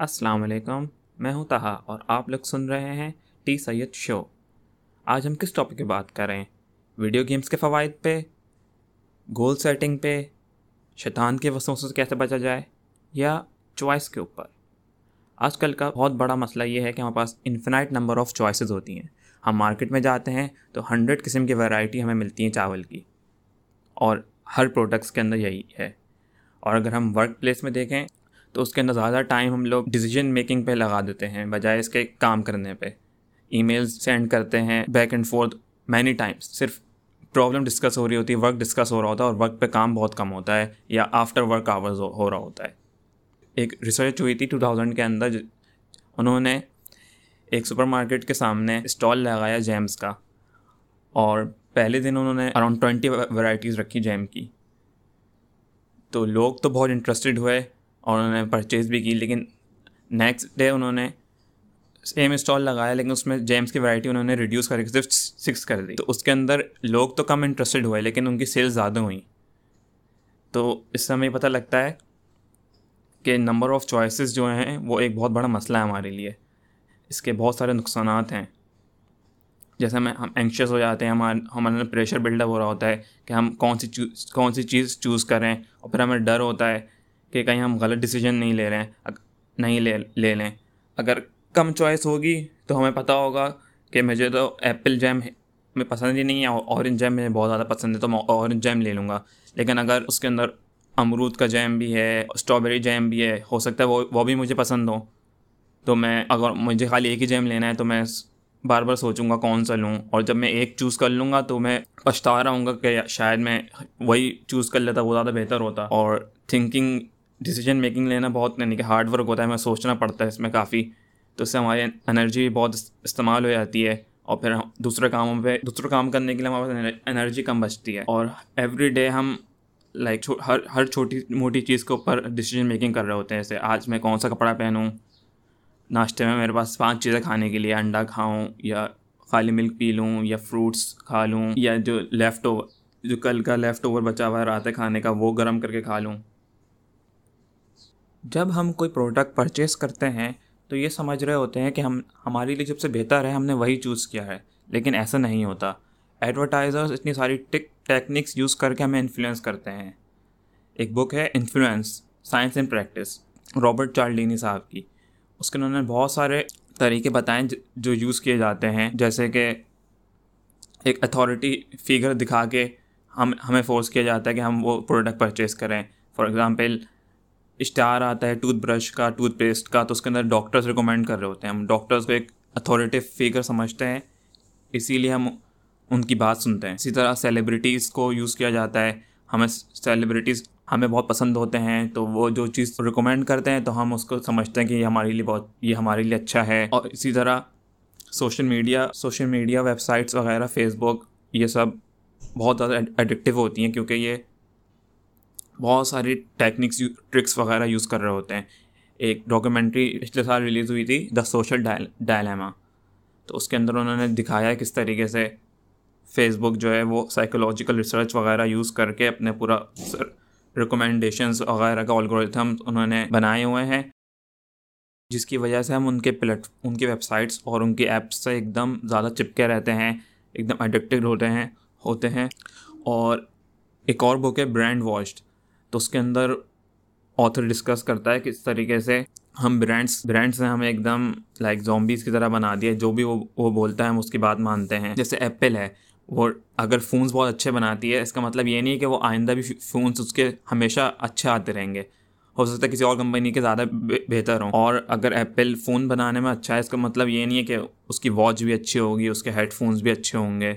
السلام علیکم، میں ہوں تہا اور آپ لوگ سن رہے ہیں ٹی سید شو۔ آج ہم کس ٹاپک پہ بات کریں ویڈیو گیمز کے فوائد پہ گول سیٹنگ پہ، شیطان کے وسوسوں سے کیسے بچا جائے، یا چوائس کے اوپر۔ آج کل کا بہت بڑا مسئلہ یہ ہے کہ ہمارے پاس انفینائٹ نمبر آف چوائسیز ہوتی ہیں۔ ہم مارکیٹ میں جاتے ہیں تو ہنڈریڈ قسم کی ورائٹی ہمیں ملتی ہیں چاول کی۔ اور ہر پروڈکٹس کے اندر یہی ہے۔ اور اگر ہم ورک پلیس میں دیکھیں تو اس کے اندر زیادہ ٹائم ہم لوگ ڈیسیجن میکنگ پہ لگا دیتے ہیں، بجائے اس کے کام کرنے پہ۔ ای میلز سینڈ کرتے ہیں back and forth many times صرف پرابلم ڈسکس ہو رہی ہوتی ہے ورک ڈسکس ہو رہا ہوتا ہے اور ورک پہ کام بہت کم ہوتا ہے یا آفٹر ورک آورز ہو رہا ہوتا ہے۔ ایک ریسرچ ہوئی تھی ٹو تھاؤزنڈ کے اندر، انہوں نے ایک سپر مارکیٹ کے سامنے اسٹال لگایا جیمس کا۔ اور پہلے دن انہوں نے اراؤنڈ ٹوینٹی ورائٹیز رکھی جیم کی۔ تو لوگ تو بہت انٹرسٹیڈ ہوئے۔ اور انہوں نے پرچیز بھی کی، لیکن نیکسٹ ڈے انہوں نے سیم اسٹال لگایا، لیکن اس میں جیمس کی ورائٹی انہوں نے ریڈیوس کر کے صرف سکس کر دی۔ تو اس کے اندر لوگ تو کم انٹرسٹیڈ ہوئے، لیکن ان کی سیلز زیادہ ہوئیں۔ تو اس سے ہمیں پتہ لگتا ہے کہ نمبر آف چوائسیز جو ہیں، وہ ایک بہت بڑا مسئلہ ہے ہمارے لیے۔ اس کے بہت سارے نقصانات ہیں۔ جیسے ہمیں ہم اینکشیس ہو جاتے ہیں ہمارے ہمارے پریشر بلڈ اپ ہو رہا ہوتا ہے کہ ہم کون سی چوز کون سی چیز چوز کریں، اور پھر ہمیں ڈر ہوتا ہے کہ کہیں ہم غلط ڈیسیجن نہیں لے رہے ہیں نہیں لے لے لیں۔ اگر کم چوائس ہوگی تو ہمیں پتہ ہوگا کہ مجھے تو ایپل جیم میں پسند ہی نہیں ہے اورنج جیم مجھے بہت زیادہ پسند ہے، تو میں اورنج جیم لے لوں گا۔ لیکن اگر اس کے اندر امرود کا جیم بھی ہے اسٹرابیری جیم بھی ہے، ہو سکتا ہے وہ وہ بھی مجھے پسند ہو تو میں اگر مجھے خالی ایک ہی جیم لینا ہے تو میں بار بار سوچوں گا کون سا لوں۔ اور جب میں ایک چوز کر لوں گا تو میں پچھتا رہا ہوں گا کہ شاید میں وہی چوز کر لیتا، وہ زیادہ بہتر ہوتا۔ اور تھنکنگ ڈیسیجن میکنگ لینا بہت یعنی کہ ہارڈ ورک ہوتا ہے، ہمیں سوچنا پڑتا ہے اس میں کافی۔ تو اس سے ہماری انرجی بہت استعمال ہو جاتی ہے اور پھر دوسرے کاموں پہ، دوسرے کام کرنے کے لیے ہمارے پاس انرجی کم بچتی ہے۔ اور ایوری ڈے ہم لائک ہر ہر چھوٹی، موٹی چیز کے اوپر ڈیسیجن میکنگ کر رہے ہوتے ہیں۔ جیسے آج میں کون سا کپڑا پہنوں؟ ناشتے میں میرے پاس پانچ چیزیں کھانے کے لیے، انڈا کھاؤں یا خالی ملک پی لوں یا فروٹس کھا لوں یا جو لیفٹ اوور جو کل کا لیفٹ اوور بچا ہوا ہے رات ہے کھانے کا، وہ گرم کر کے کھا لوں۔ جب ہم کوئی پروڈکٹ پرچیز کرتے ہیں تو یہ سمجھ رہے ہوتے ہیں کہ ہم ہمارے لیے جب سے بہتر ہے، ہم نے وہی چوز کیا ہے۔ لیکن ایسا نہیں ہوتا۔ ایڈورٹائزرز اتنی ساری ٹک ٹیکنکس یوز کر کے ہمیں انفلوئنس کرتے ہیں۔ ایک بک ہے influence science and practice Robert Cialdini صاحب کی۔ اس کے انہوں نے بہت سارے طریقے بتائیں جو یوز کیے جاتے ہیں۔ جیسے کہ ایک اتھارٹی فگر دکھا کے ہم ہمیں فورس کیا جاتا ہے کہ ہم وہ پروڈکٹ پرچیز کریں۔ فار ایگزامپل اشتہار آتا ہے ٹوتھ برش کا، ٹوتھ پیسٹ کا، تو اس کے اندر ڈاکٹرز ریکمینڈ کر رہے ہوتے ہیں۔ ہم ڈاکٹرز کو ایک اتھارٹیو فیگر سمجھتے ہیں، اسی لیے ہم ان کی بات سنتے ہیں۔ اسی طرح سیلیبریٹیز کو یوز کیا جاتا ہے۔ ہمیں سیلیبریٹیز ہمیں بہت پسند ہوتے ہیں، تو وہ جو چیز ریکمینڈ کرتے ہیں، تو ہم اس کو سمجھتے ہیں کہ یہ ہمارے لیے بہت، یہ ہمارے لیے اچھا ہے۔ اور اسی طرح social media social media websites وغیرہ فیس بک یہ سب بہت زیادہ ایڈکٹیو ہوتی ہیں، کیونکہ یہ بہت ساری ٹیکنکس ٹرکس وغیرہ یوز کر رہے ہوتے ہیں۔ ایک ڈاکیومنٹری پچھلے سال ریلیز ہوئی تھی دا سوشل ڈائلیما تو اس کے اندر انہوں نے دکھایا کس طریقے سے فیس بک جو ہے وہ سائیکولوجیکل ریسرچ وغیرہ یوز کر کے اپنے پورا ریکمنڈیشنز وغیرہ کا الگوریتھم انہوں نے بنائے ہوئے ہیں۔ جس کی وجہ سے ہم ان کے پلیٹ، ان کی ویب سائٹس اور ان کی ایپس سے ایک دم زیادہ چپکے رہتے ہیں ایک دم اڈکٹیڈ ہوتے ہیں ہوتے ہیں۔ اور ایک اور بک ہے برانڈ واشڈ تو اس کے اندر آتھر ڈسکس کرتا ہے کس طریقے سے ہم برانڈس برانڈس نے ہمیں ایک دم لائک زومبیز کی طرح بنا دیا جو بھی وہ وہ بولتا ہے، ہم اس کی بات مانتے ہیں۔ جیسے ایپل ہے، وہ اگر فونس بہت اچھے بناتی ہے، اس کا مطلب یہ نہیں ہے کہ وہ آئندہ بھی فونس اس کے ہمیشہ اچھے آتے رہیں گے۔ ہو سکتا ہے کسی اور کمپنی کے زیادہ بہتر ہوں۔ اور اگر ایپل فون بنانے میں اچھا ہے، اس کا مطلب یہ نہیں ہے کہ اس کی واچ بھی اچھی ہوگی، اس کے ہیڈ فونس بھی اچھے ہوں گے۔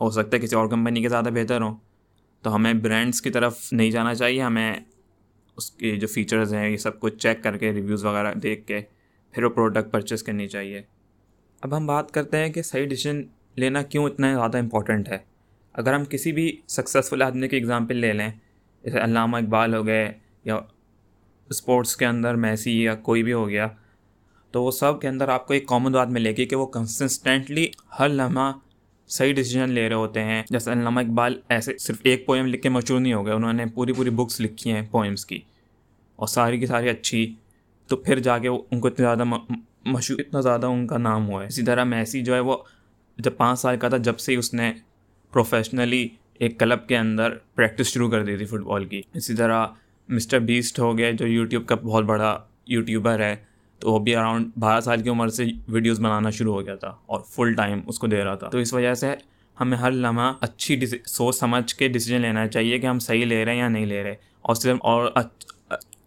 ہو سکتا ہے کسی اور کمپنی کے زیادہ بہتر ہوں۔ تو ہمیں برانڈس کی طرف نہیں جانا چاہیے، ہمیں اس کے جو فیچرز ہیں، یہ سب کچھ چیک کر کے ریویوز وغیرہ دیکھ کے پھر وہ پروڈکٹ پرچیز کرنی چاہیے۔ اب ہم بات کرتے ہیں کہ صحیح ڈیسیزن لینا کیوں اتنا زیادہ امپورٹنٹ ہے۔ اگر ہم کسی بھی سکسیزفل آدمی کی اگزامپل لے لیں، جیسے علامہ اقبال ہو گئے یا اسپورٹس کے اندر میسی یا کوئی بھی ہو گیا، تو وہ سب کے اندر آپ کو ایک کامن بات ملے گی کہ وہ کنسسٹنٹلی ہر لمحہ صحیح ڈیسیجن لے رہے ہوتے ہیں۔ جیسے علامہ اقبال ایسے صرف ایک پوئم لکھ کے مشہور نہیں ہو گئے انہوں نے پوری پوری بکس لکھی ہیں پوئمس کی۔ اور ساری کی ساری اچھی۔ تو پھر جا کے ان کو اتنا زیادہ مشہور، اتنا زیادہ ان کا نام ہوا ہے۔ اسی طرح میسی جو ہے وہ جب پانچ سال کا تھا، جب سے اس نے پروفیشنلی ایک کلب کے اندر پریکٹس شروع کر دی تھی فٹ بال کی۔ اسی طرح مسٹر بیسٹ ہو گیا جو یوٹیوب کا بہت بڑا یوٹیوبر ہے۔ تو وہ بھی اراؤنڈ بارہ سال کی عمر سے ویڈیوز بنانا شروع ہو گیا تھا اور فل ٹائم اس کو دے رہا تھا۔ تو اس وجہ سے ہمیں ہر لمحہ اچھی سوچ سمجھ کے ڈیسیجن لینا چاہیے کہ ہم صحیح لے رہے ہیں یا نہیں لے رہے۔ اور صرف اور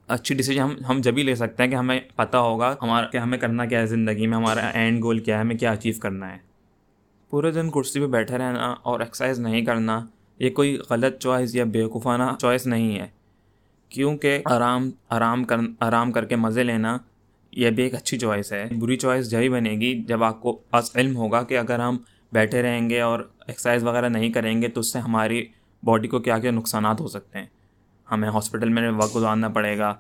اچھی ڈیسیجن ہم ہم جب ہی لے سکتے ہیں کہ ہمیں پتہ ہوگا ہمارا کہ ہمیں کرنا کیا ہے زندگی میں، ہمارا اینڈ گول کیا ہے، ہمیں کیا اچیو کرنا ہے۔ پورے دن کرسی پہ بیٹھے رہنا اور ایکسرسائز نہیں کرنا، یہ کوئی غلط چوائس یا بیوقوفانہ چوائس نہیں ہے۔ کیونکہ آرام آرام کر آرام کر کے مزے لینا یہ بھی ایک اچھی چوائس ہے۔ بری چوائس جبھی بنے گی، جب آپ کو پاس علم ہوگا کہ اگر ہم بیٹھے رہیں گے اور ایکسرسائز وغیرہ نہیں کریں گے تو اس سے ہماری باڈی کو کیا کیا نقصانات ہو سکتے ہیں۔ ہمیں ہاسپٹل میں وقت گزارنا پڑے گا۔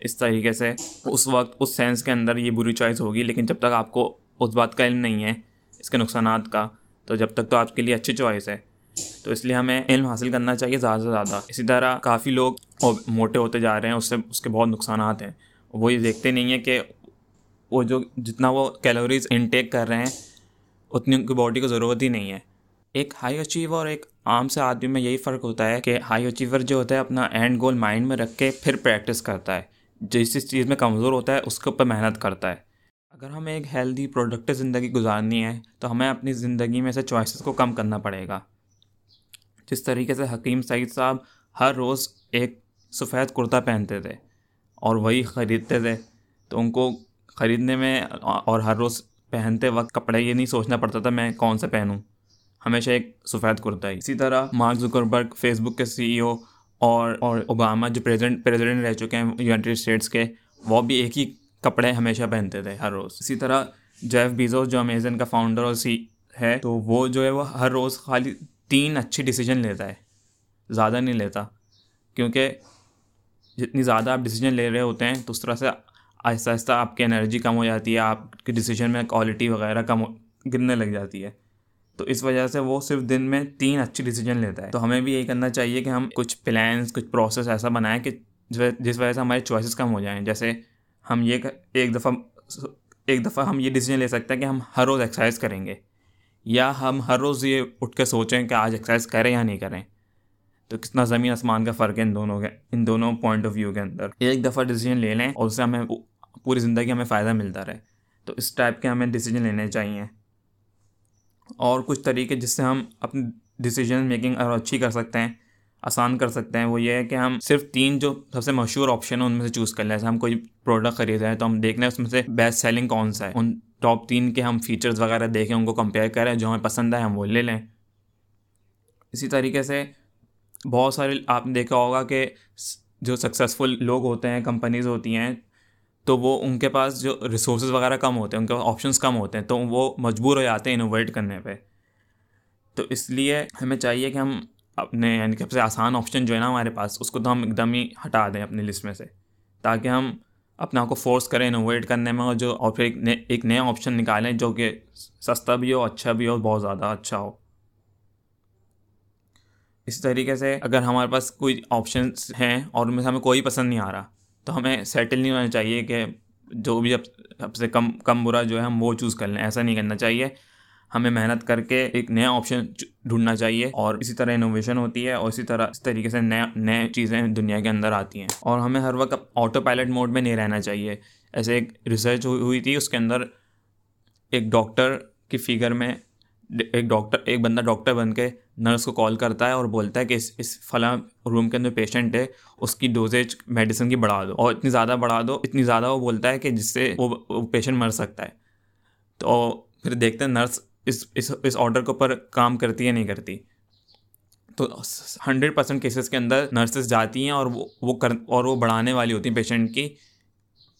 اس طریقے سے اس وقت، اس سینس کے اندر یہ بری چوائس ہوگی، لیکن جب تک آپ کو اس بات کا علم نہیں ہے، اس کے نقصانات کا، تو جب تک تو آپ کے لیے اچھی چوائس ہے۔ تو اس لیے ہمیں علم حاصل کرنا چاہیے زیادہ سے زیادہ۔ اسی طرح کافی لوگ موٹے ہوتے جا رہے ہیں، اس سے، اس کے بہت نقصانات ہیں۔ وہ یہ دیکھتے نہیں ہیں کہ وہ جو جتنا وہ کیلوریز انٹیک کر رہے ہیں، اتنی ان کی باڈی کو ضرورت ہی نہیں ہے۔ ایک ہائی اچیور اور ایک عام سے آدمی میں یہی فرق ہوتا ہے کہ ہائی اچیور جو ہوتا ہے اپنا اینڈ گول مائنڈ میں رکھ کے پھر پریکٹس کرتا ہے۔ جس جس چیز میں کمزور ہوتا ہے، اس کے اوپر محنت کرتا ہے۔ اگر ہمیں ایک ہیلدی پروڈکٹیو زندگی گزارنی ہے، تو ہمیں اپنی زندگی میں سے چوائسیز کو کم کرنا پڑے گا۔ جس طریقے سے حکیم سعید صاحب ہر روز ایک سفید کرتا پہنتے تھے۔ اور وہی خریدتے تھے۔ تو ان کو خریدنے میں اور ہر روز پہنتے وقت کپڑے یہ نہیں سوچنا پڑتا تھا میں کون سے پہنوں۔ ہمیشہ ایک سفید کرتا ہے۔ اسی طرح مارک زکربرگ فیس بک کے سی ای او اور اور اوباما جو پریزیڈنٹ پریزیڈنٹ رہ چکے ہیں یونائٹیڈ اسٹیٹس کے، وہ بھی ایک ہی کپڑے ہمیشہ پہنتے تھے ہر روز۔ اسی طرح جیف بیزوس جو امیزن کا فاؤنڈر اور سی ہے، تو وہ جو ہے وہ ہر روز خالی تین اچھی ڈیسیجن لیتا ہے۔ زیادہ نہیں لیتا، کیونکہ جتنی زیادہ آپ ڈیسیجن لے رہے ہوتے ہیں، تو اس طرح سے آہستہ آہستہ آپ کی انرجی کم ہو جاتی ہے، آپ کے ڈیسیجن میں کوالٹی وغیرہ کم گرنے لگ جاتی ہے۔ تو اس وجہ سے وہ صرف دن میں تین اچھی ڈیسیجن لیتا ہے۔ تو ہمیں بھی یہی کرنا چاہیے کہ ہم کچھ پلانس کچھ پروسیس ایسا بنائیں کہ جس وجہ سے ہماری چوائسیز کم ہو جائیں۔ جیسے ہم یہ ایک دفعہ ایک دفعہ ہم یہ ڈیسیجن لے سکتے ہیں کہ ہم ہر روز ایکسرسائز کریں گے، یا ہم ہر روز یہ اٹھ کے سوچیں کہ آج ایکسرسائز کریں یا نہیں کریں۔ تو کتنا زمین آسمان کا فرق ہے ان دونوں کے ان دونوں پوائنٹ آف ویو کے اندر۔ ایک دفعہ ڈیسیجن لے لیں اور اس سے ہمیں پوری زندگی ہمیں فائدہ ملتا رہے۔ تو اس ٹائپ کے ہمیں ڈیسیجن لینے چاہیے۔ اور کچھ طریقے جس سے ہم اپنی ڈیسیجن میکنگ اور اچھی کر سکتے ہیں، آسان کر سکتے ہیں، وہ یہ ہے کہ ہم صرف تین جو سب سے مشہور آپشن ہیں، ان میں سے چوز کر لیں۔ جیسے ہم کوئی پروڈکٹ خرید رہے ہیں تو ہم دیکھ لیں اس میں سے بیسٹ سیلنگ کون سا ہے۔ ان ٹاپ تین کے ہم فیچرز وغیرہ دیکھیں، ان کو کمپیئر کریں، جو ہمیں پسند ہے ہم وہ لے لیں۔ اسی طریقے سے بہت سارے آپ نے دیکھا ہوگا کہ جو سکسیزفل لوگ ہوتے ہیں کمپنیز ہوتی ہیں، تو وہ ان کے پاس جو ریسورسز وغیرہ کم ہوتے ہیں، ان کے پاس آپشنس کم ہوتے ہیں، تو وہ مجبور ہو جاتے ہیں انوویٹ کرنے پہ۔ تو اس لیے ہمیں چاہیے کہ ہم اپنے یعنی کہ سب سے آسان آپشن جو ہے نا ہمارے پاس، اس کو تو ہم ایک دم ہی ہٹا دیں اپنی لسٹ میں سے، تاکہ ہم اپنے آپ کو فورس کریں انوویٹ کرنے میں اور جو، اور پھر ایک نیا آپشن نکالیں جو کہ سستا بھی ہو اچھا بھی ہو، بہت زیادہ اچھا ہو۔ اسی طریقے سے اگر ہمارے پاس کوئی آپشنس ہیں اور ان میں سے ہمیں کوئی پسند نہیں آ رہا، تو ہمیں سیٹل نہیں ہونا چاہیے کہ جو بھی سب سے کم کم برا جو ہے ہم وہ چوز کر لیں۔ ایسا نہیں کرنا چاہیے۔ ہمیں محنت کر کے ایک نیا آپشن ڈھونڈنا چاہیے اور اسی طرح انوویشن ہوتی ہے اور اسی طرح اس طریقے سے نئے نئے چیزیں دنیا کے اندر آتی ہیں۔ اور ہمیں ہر وقت آٹو پائلٹ موڈ میں نہیں رہنا چاہیے۔ ایسے ایک ریسرچ ہوئی تھی، اس کے اندر ایک ڈاکٹر کی فگر میں ایک ڈاکٹر ایک بندہ ڈاکٹر بن کے نرس کو کال کرتا ہے اور بولتا ہے کہ اس اس فلاں روم کے اندر پیشنٹ ہے، اس کی ڈوزیج میڈیسن کی بڑھا دو اور اتنی زیادہ بڑھا دو، اتنی زیادہ وہ بولتا ہے کہ جس سے وہ پیشنٹ مر سکتا ہے۔ تو پھر دیکھتے ہیں نرس اس اس اس آڈر کے اوپر کام کرتی ہے نہیں کرتی۔ تو ہنڈریڈ پرسینٹ کیسز کے اندر نرسز جاتی ہیں اور وہ وہ کر اور وہ بڑھانے والی ہوتی ہیں پیشنٹ کی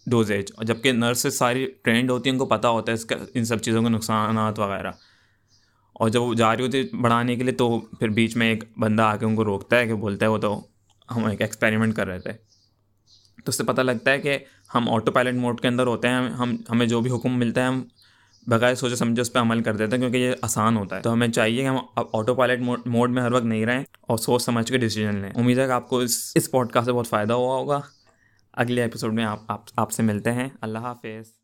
ڈوزیج اور جبکہ نرسز ساری ٹرینڈ ہوتی ہیں، ان کو پتہ ہوتا ہے اس کا ان سب چیزوں کے نقصانات وغیرہ۔ اور جب وہ جا رہی ہوتی ہے بڑھانے کے لیے تو پھر بیچ میں ایک بندہ آ کے ان کو روکتا ہے کہ بولتا ہے وہ تو ہم ایک ایکسپیریمنٹ کر رہے تھے۔ تو اس سے پتہ لگتا ہے کہ ہم آٹو پائلٹ موڈ کے اندر ہوتے ہیں، ہم، ہمیں جو بھی حکم ملتا ہے ہم بغیر سوچے سمجھے اس پہ عمل کر دیتے ہیں کیونکہ یہ آسان ہوتا ہے۔ تو ہمیں چاہیے کہ ہم آٹو پائلٹ موڈ میں ہر وقت نہیں رہیں اور سوچ سمجھ کے ڈیسیجن لیں۔ امید ہے کہ آپ کو اس اس پوڈ کاسٹ سے بہت فائدہ ہوا ہوگا۔ اگلے ایپیسوڈ میں آپ آپ آپ سے ملتے ہیں۔ اللہ حافظ۔